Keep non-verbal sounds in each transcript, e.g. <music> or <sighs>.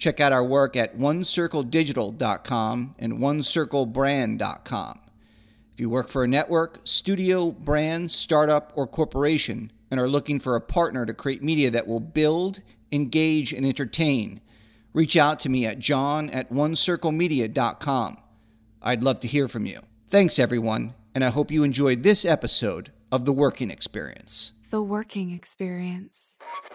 Check out our work at onecircledigital.com and onecirclebrand.com. If you work for a network, studio, brand, startup, or corporation and are looking for a partner to create media that will build, engage, and entertain, reach out to me at john at onecirclemedia.com. I'd love to hear from you. Thanks, everyone, and I hope you enjoyed this episode of The Working Experience. The working experience.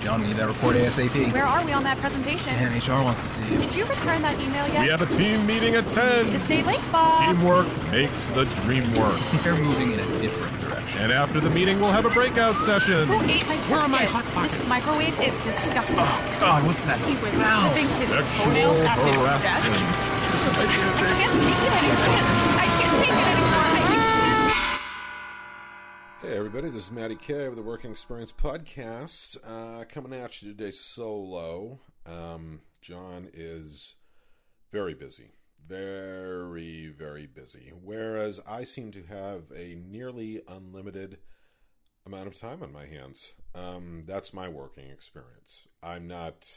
John, we need that report ASAP. Where are we on that presentation? Dan, HR wants to see you. Did you return that email yet? We have a team meeting at 10. To stay late, Bob. Teamwork makes the dream work. <laughs> They're moving in a different direction. And after the meeting, we'll have a breakout session. Who ate my Where are my hot pockets? This microwave is disgusting. Oh, God, what's that He was smell? his toenails at his desk. I can't take it anymore. Everybody, this is Matty K of the Working Experience Podcast. Uh, coming at you today solo. Um, John is very busy. Very, very busy. Whereas I seem to have a nearly unlimited amount of time on my hands. Um, that's my working experience. I'm not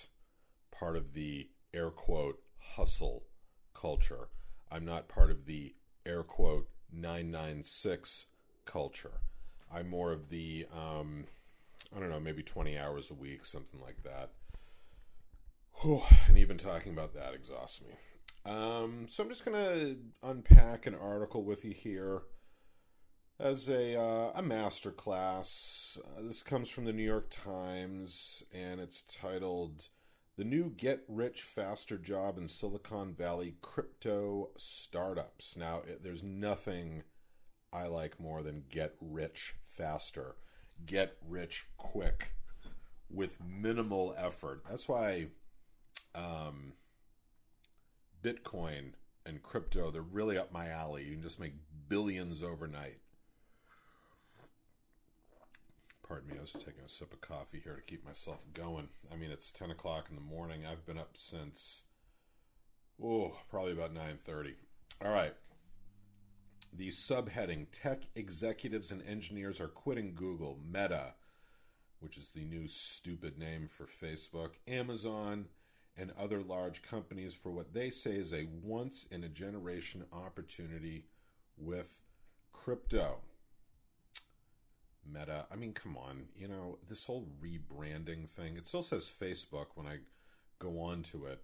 part of the air quote hustle culture. I'm not part of the air quote 996 culture. I'm more of the, um, I don't know, maybe 20 hours a week, something like that. Whew, and even talking about that exhausts me. Um, so I'm just going to unpack an article with you here as a, uh, a master class. Uh, this comes from the New York Times, and it's titled The New Get Rich Faster Job in Silicon Valley Crypto Startups. Now, it, there's nothing I like more than get rich faster, get rich quick with minimal effort. That's why um, Bitcoin and crypto, they're really up my alley. You can just make billions overnight. Pardon me, I was taking a sip of coffee here to keep myself going. I mean, it's 10 o'clock in the morning. I've been up since, oh, probably about 9.30. All right. The subheading Tech executives and engineers are quitting Google, Meta, which is the new stupid name for Facebook, Amazon, and other large companies for what they say is a once in a generation opportunity with crypto. Meta, I mean, come on, you know, this whole rebranding thing, it still says Facebook when I go on to it.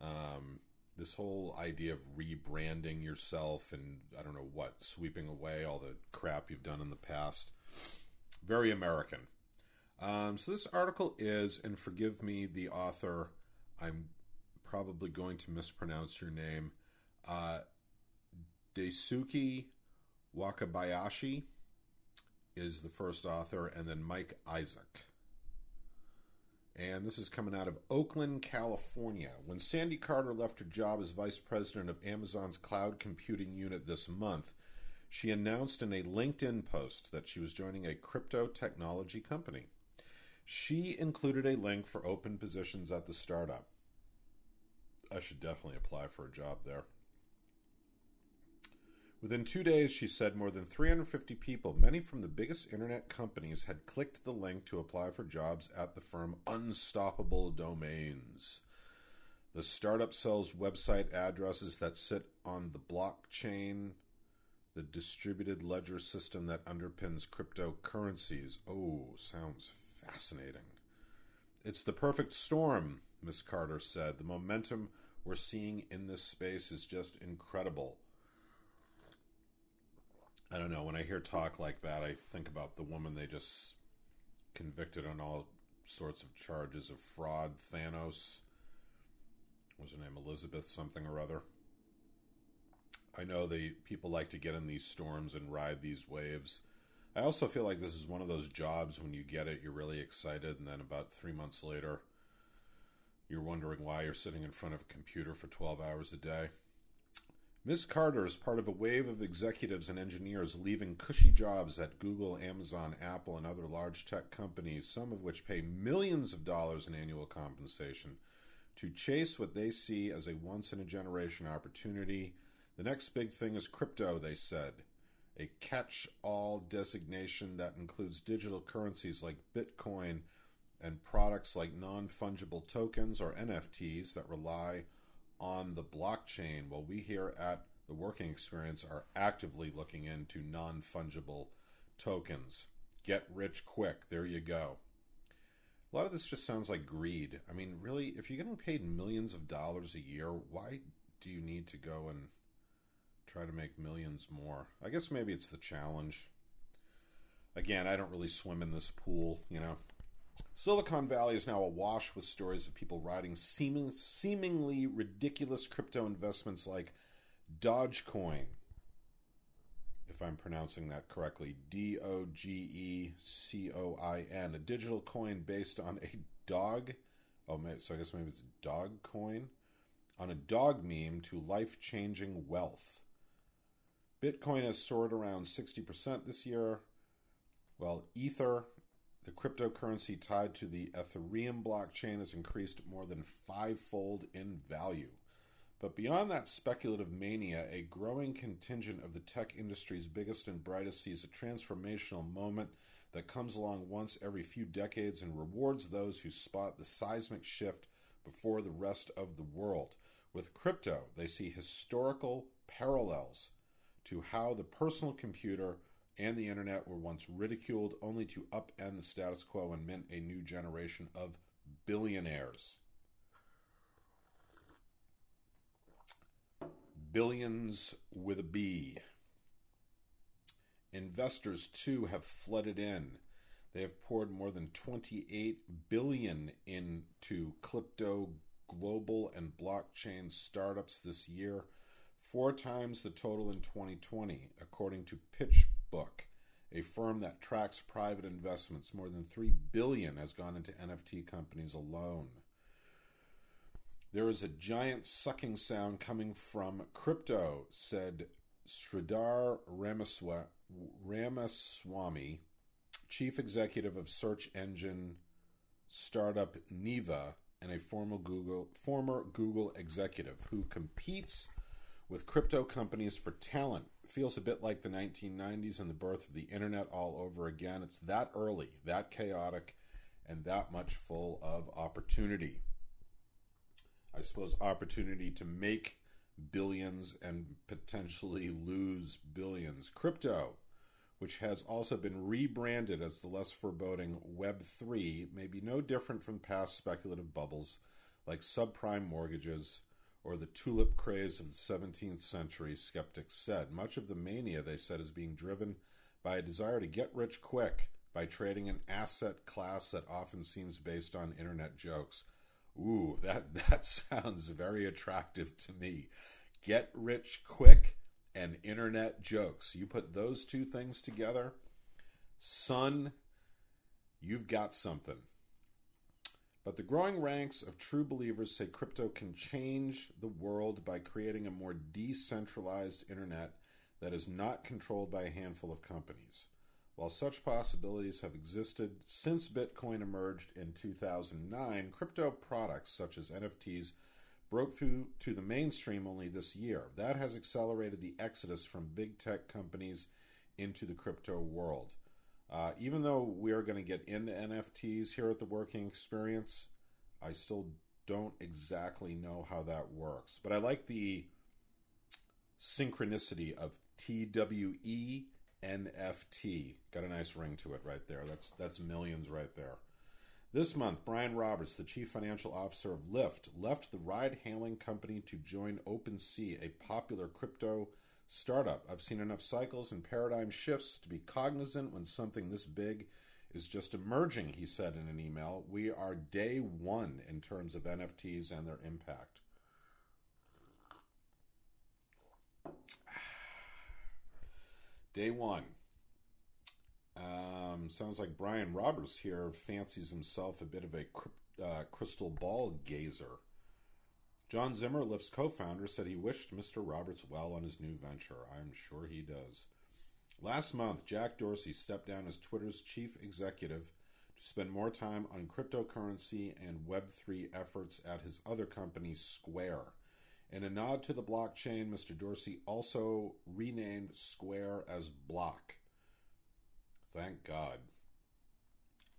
Um, this whole idea of rebranding yourself and I don't know what, sweeping away all the crap you've done in the past. Very American. Um, so this article is, and forgive me, the author, I'm probably going to mispronounce your name, uh, Daisuke Wakabayashi is the first author, and then Mike Isaac. And this is coming out of Oakland, California. When Sandy Carter left her job as vice president of Amazon's cloud computing unit this month, she announced in a LinkedIn post that she was joining a crypto technology company. She included a link for open positions at the startup. I should definitely apply for a job there. Within two days, she said more than 350 people, many from the biggest internet companies, had clicked the link to apply for jobs at the firm Unstoppable Domains. The startup sells website addresses that sit on the blockchain the distributed ledger system that underpins cryptocurrencies. Oh, sounds fascinating. It's the perfect storm, Miss Carter said. The momentum we're seeing in this space is just incredible. I don't know. When I hear talk like that, I think about the woman they just convicted on all sorts of charges of fraud. Thanos. Was her name? Elizabeth something or other. I know the people like to get in these storms and ride these waves. I also feel like this is one of those jobs when you get it, you're really excited, and then about three months later, you're wondering why you're sitting in front of a computer for 12 hours a day. Ms. Carter is part of a wave of executives and engineers leaving cushy jobs at Google, Amazon, Apple, and other large tech companies, some of which pay millions of dollars in annual compensation, to chase what they see as a once in a generation opportunity. The next big thing is crypto, they said. A catch all designation that includes digital currencies like Bitcoin and products like non fungible tokens or NFTs that rely on the blockchain, while we here at the Working Experience are actively looking into non fungible tokens. Get rich quick. There you go. A lot of this just sounds like greed. I mean, really, if you're getting paid millions of dollars a year, why do you need to go and try to make millions more? I guess maybe it's the challenge. Again, I don't really swim in this pool, you know. Silicon Valley is now awash with stories of people riding seeming, seemingly ridiculous crypto investments like Dogecoin, if I'm pronouncing that correctly, D O G E C O I N, a digital coin based on a dog. Oh, so I guess maybe it's dog coin on a dog meme to life changing wealth. Bitcoin has soared around 60% this year, while Ether the cryptocurrency tied to the Ethereum blockchain has increased more than fivefold in value. But beyond that speculative mania, a growing contingent of the tech industry's biggest and brightest sees a transformational moment that comes along once every few decades and rewards those who spot the seismic shift before the rest of the world. With crypto, they see historical parallels to how the personal computer and the internet were once ridiculed only to upend the status quo and mint a new generation of billionaires. Billions with a B. Investors too have flooded in. They have poured more than 28 billion into crypto, global, and blockchain startups this year, four times the total in 2020, according to PitchBook, a firm that tracks private investments. More than 3 billion has gone into NFT companies alone. There is a giant sucking sound coming from crypto, said Sridhar Ramaswamy, chief executive of search engine startup Neeva and a former Google former Google executive who competes with crypto companies for talent feels a bit like the 1990s and the birth of the internet all over again. It's that early, that chaotic, and that much full of opportunity. I suppose opportunity to make billions and potentially lose billions. Crypto, which has also been rebranded as the less foreboding Web3, may be no different from past speculative bubbles like subprime mortgages or the tulip craze of the 17th century, skeptics said. Much of the mania, they said, is being driven by a desire to get rich quick by trading an asset class that often seems based on internet jokes. Ooh, <laughs> that, that sounds very attractive to me. Get rich quick and internet jokes. You put those two things together, son, you've got something. But the growing ranks of true believers say crypto can change the world by creating a more decentralized internet that is not controlled by a handful of companies. While such possibilities have existed since Bitcoin emerged in 2009, crypto products such as NFTs broke through to the mainstream only this year. That has accelerated the exodus from big tech companies into the crypto world. Uh, even though we are going to get into NFTs here at the Working Experience, I still don't exactly know how that works. But I like the synchronicity of T W E N F T. Got a nice ring to it right there. That's that's millions right there. This month, Brian Roberts, the chief financial officer of Lyft, left the ride-hailing company to join OpenSea, a popular crypto startup. I've seen enough cycles and paradigm shifts to be cognizant when something this big is just emerging, he said in an email. We are day one in terms of NFTs and their impact. <sighs> Day one. Um, sounds like Brian Roberts here fancies himself a bit of a uh, crystal ball gazer. John Zimmer, Lyft's co founder, said he wished Mr. Roberts well on his new venture. I'm sure he does. Last month, Jack Dorsey stepped down as Twitter's chief executive to spend more time on cryptocurrency and Web3 efforts at his other company, Square. In a nod to the blockchain, Mr. Dorsey also renamed Square as Block. Thank God.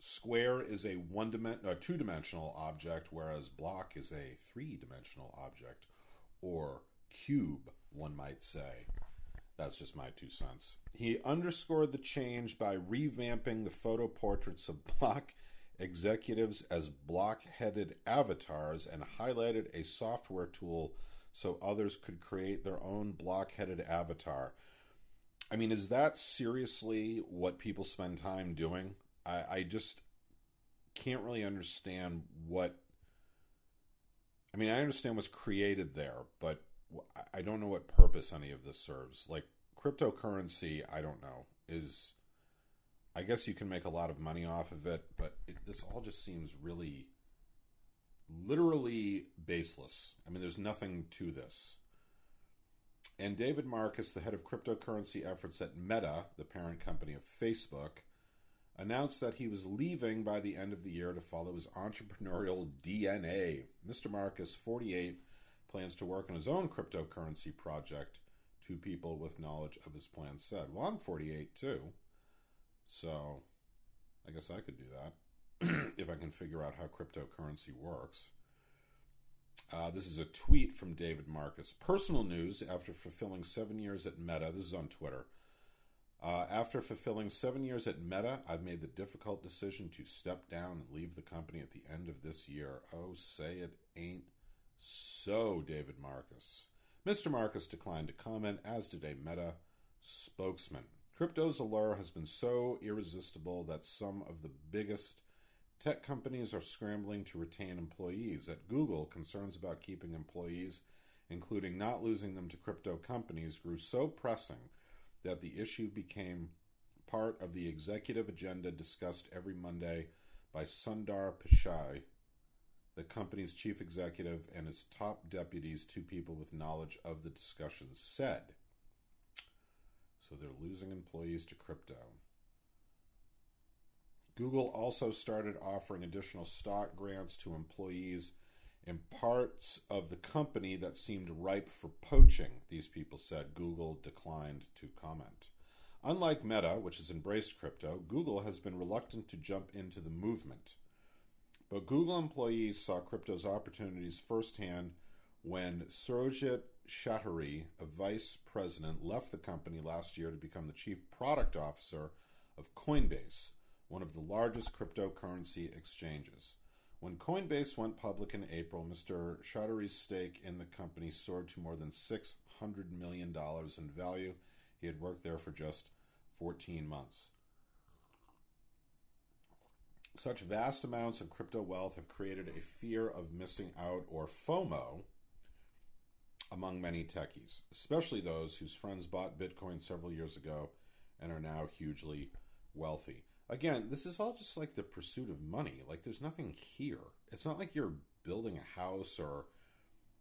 Square is a one dimen- a two dimensional object, whereas block is a three dimensional object, or cube, one might say. That's just my two cents. He underscored the change by revamping the photo portraits of block executives as block headed avatars and highlighted a software tool so others could create their own block headed avatar. I mean, is that seriously what people spend time doing? I, I just can't really understand what. I mean, I understand what's created there, but I don't know what purpose any of this serves. Like cryptocurrency, I don't know. Is I guess you can make a lot of money off of it, but it, this all just seems really, literally baseless. I mean, there's nothing to this. And David Marcus, the head of cryptocurrency efforts at Meta, the parent company of Facebook, announced that he was leaving by the end of the year to follow his entrepreneurial DNA. Mr. Marcus, 48, plans to work on his own cryptocurrency project. Two people with knowledge of his plans said. Well, I'm 48 too. So I guess I could do that <clears throat> if I can figure out how cryptocurrency works. Uh, this is a tweet from David Marcus. Personal news after fulfilling seven years at Meta. This is on Twitter. Uh, after fulfilling seven years at Meta, I've made the difficult decision to step down and leave the company at the end of this year. Oh, say it ain't so, David Marcus. Mr. Marcus declined to comment, as did a Meta spokesman. Crypto's allure has been so irresistible that some of the biggest tech companies are scrambling to retain employees. At Google, concerns about keeping employees, including not losing them to crypto companies, grew so pressing that the issue became part of the executive agenda discussed every Monday by Sundar Pichai, the company's chief executive, and his top deputies, two people with knowledge of the discussions, said. So they're losing employees to crypto. Google also started offering additional stock grants to employees in parts of the company that seemed ripe for poaching, these people said. Google declined to comment. Unlike Meta, which has embraced crypto, Google has been reluctant to jump into the movement. But Google employees saw crypto's opportunities firsthand when Surojit Chatterjee, a vice president, left the company last year to become the chief product officer of Coinbase, one of the largest cryptocurrency exchanges. When Coinbase went public in April, Mr. Chatterjee's stake in the company soared to more than $600 million in value. He had worked there for just 14 months. Such vast amounts of crypto wealth have created a fear of missing out or FOMO among many techies, especially those whose friends bought Bitcoin several years ago and are now hugely wealthy. Again, this is all just like the pursuit of money. Like there's nothing here. It's not like you're building a house or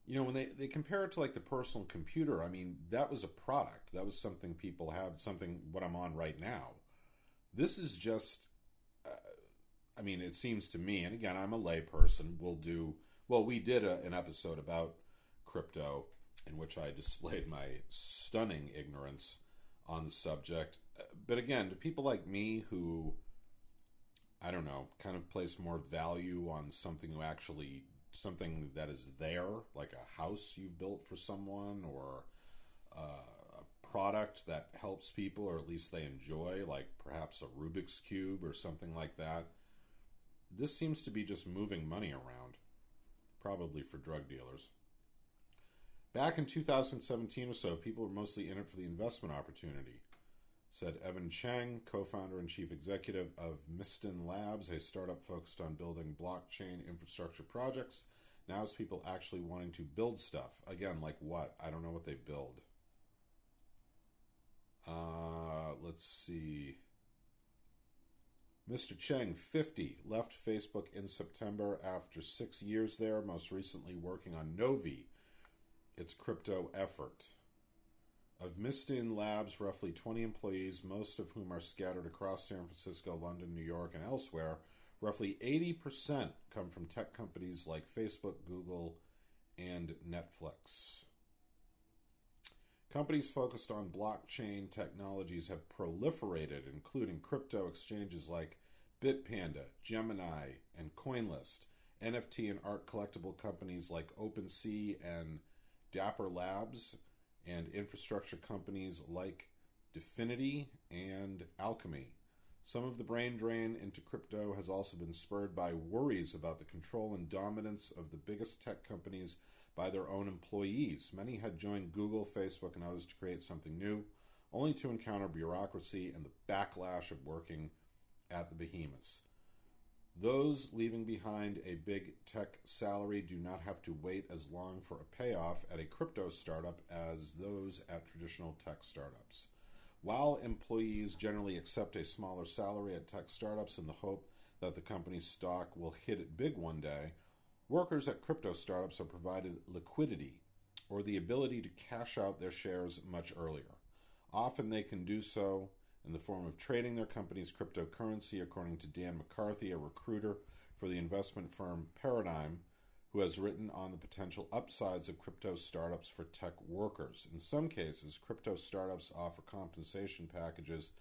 you know when they, they compare it to like the personal computer i mean that was a product that was something people have something what i'm on right now this is just uh, i mean it seems to me and again i'm a layperson we'll do well we did a, an episode about crypto in which i <laughs> displayed my stunning ignorance on the subject but again to people like me who i don't know kind of place more value on something who actually something that is there, like a house you've built for someone or uh, a product that helps people or at least they enjoy, like perhaps a Rubik's Cube or something like that. This seems to be just moving money around, probably for drug dealers. Back in 2017 or so, people were mostly in it for the investment opportunity, said Evan Cheng, co founder and chief executive of Mysten Labs, a startup focused on building blockchain infrastructure projects. Now it's people actually wanting to build stuff. Again, like what? I don't know what they build. Uh, let's see. Mr. Cheng, 50, left Facebook in September after six years there, most recently working on Novi, its crypto effort. Of Mysten Labs' roughly 20 employees, most of whom are scattered across San Francisco, London, New York, and elsewhere, roughly 80% come from tech companies like Facebook, Google, and Netflix. Companies focused on blockchain technologies have proliferated, including crypto exchanges like Bitpanda, Gemini, and CoinList, NFT and art collectible companies like OpenSea and Dapper Labs, and infrastructure companies like Dfinity and Alchemy. Some of the brain drain into crypto has also been spurred by worries about the control and dominance of the biggest tech companies by their own employees. Many had joined Google, Facebook, and others to create something new, only to encounter bureaucracy and the backlash of working at the behemoths. Those leaving behind a big tech salary do not have to wait as long for a payoff at a crypto startup as those at traditional tech startups. While employees generally accept a smaller salary at tech startups in the hope that the company's stock will hit it big one day, workers at crypto startups are provided liquidity or the ability to cash out their shares much earlier. Often they can do so in the form of trading their company's cryptocurrency, according to Dan McCarthy, a recruiter for the investment firm Paradigm, who has written on the potential upsides of crypto startups for tech workers. In some cases, crypto startups offer compensation packages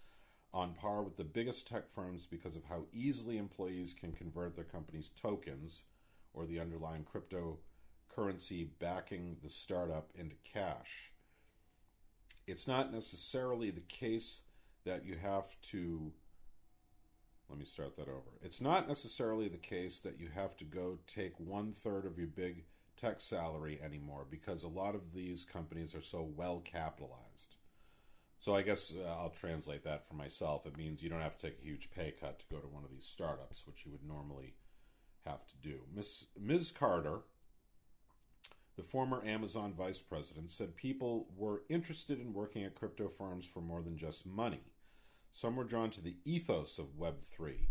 on par with the biggest tech firms because of how easily employees can convert their company's tokens or the underlying cryptocurrency backing the startup into cash. It's not necessarily the case that you have to let me start that over. It's not necessarily the case that you have to go take one third of your big tech salary anymore because a lot of these companies are so well capitalized. So I guess uh, I'll translate that for myself. It means you don't have to take a huge pay cut to go to one of these startups, which you would normally have to do. Miss Ms. Carter, the former Amazon vice president, said people were interested in working at crypto firms for more than just money. Some were drawn to the ethos of Web3,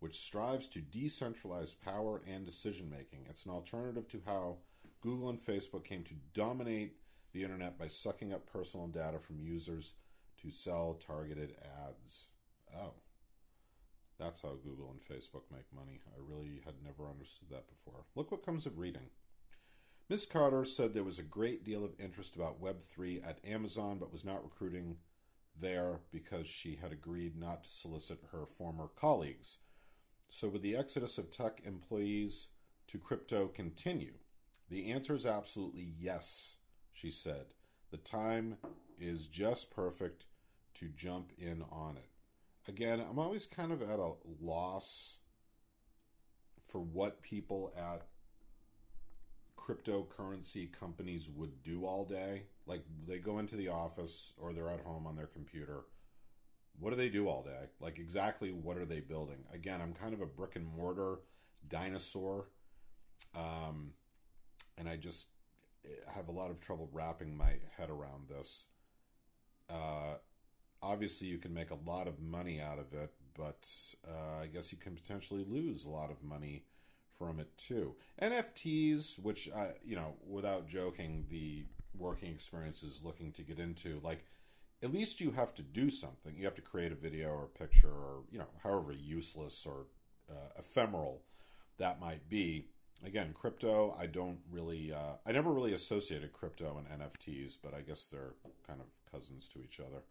which strives to decentralize power and decision making. It's an alternative to how Google and Facebook came to dominate the internet by sucking up personal data from users to sell targeted ads. Oh. That's how Google and Facebook make money. I really had never understood that before. Look what comes of reading. Ms. Carter said there was a great deal of interest about Web3 at Amazon, but was not recruiting there because she had agreed not to solicit her former colleagues. So, would the exodus of tech employees to crypto continue? The answer is absolutely yes, she said. The time is just perfect to jump in on it. Again, I'm always kind of at a loss for what people at cryptocurrency companies would do all day. Like they go into the office or they're at home on their computer. What do they do all day? Like exactly what are they building? Again, I'm kind of a brick and mortar dinosaur. Um, and I just have a lot of trouble wrapping my head around this. Uh, obviously, you can make a lot of money out of it, but uh, I guess you can potentially lose a lot of money from it too. NFTs, which I, you know, without joking, the working experience is looking to get into, like, at least you have to do something. You have to create a video or a picture or, you know, however useless or uh, ephemeral that might be. Again, crypto, I don't really, uh, I never really associated crypto and NFTs, but I guess they're kind of cousins to each other.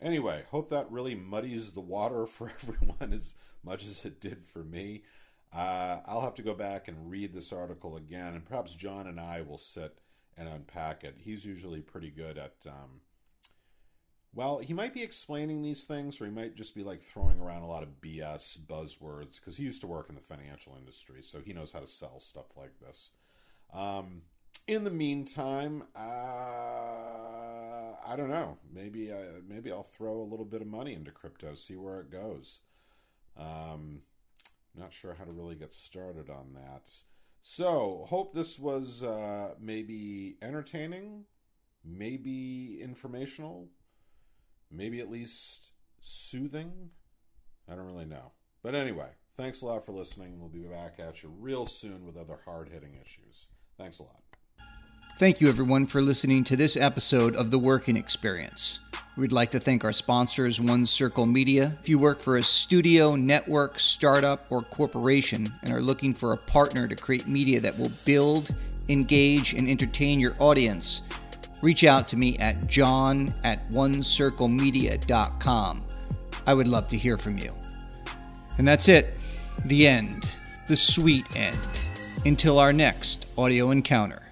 Anyway, hope that really muddies the water <laughs> for everyone as much as it did for me. Uh, I'll have to go back and read this article again, and perhaps John and I will sit and unpack it. He's usually pretty good at um, well, he might be explaining these things, or he might just be like throwing around a lot of BS buzzwords because he used to work in the financial industry, so he knows how to sell stuff like this. Um, in the meantime, uh, I don't know. Maybe uh, maybe I'll throw a little bit of money into crypto, see where it goes. Um, not sure how to really get started on that. So, hope this was uh, maybe entertaining, maybe informational, maybe at least soothing. I don't really know. But anyway, thanks a lot for listening. We'll be back at you real soon with other hard hitting issues. Thanks a lot. Thank you, everyone, for listening to this episode of The Working Experience. We'd like to thank our sponsors, One Circle Media. If you work for a studio, network, startup, or corporation and are looking for a partner to create media that will build, engage, and entertain your audience, reach out to me at john at onecirclemedia.com. I would love to hear from you. And that's it. The end. The sweet end. Until our next audio encounter.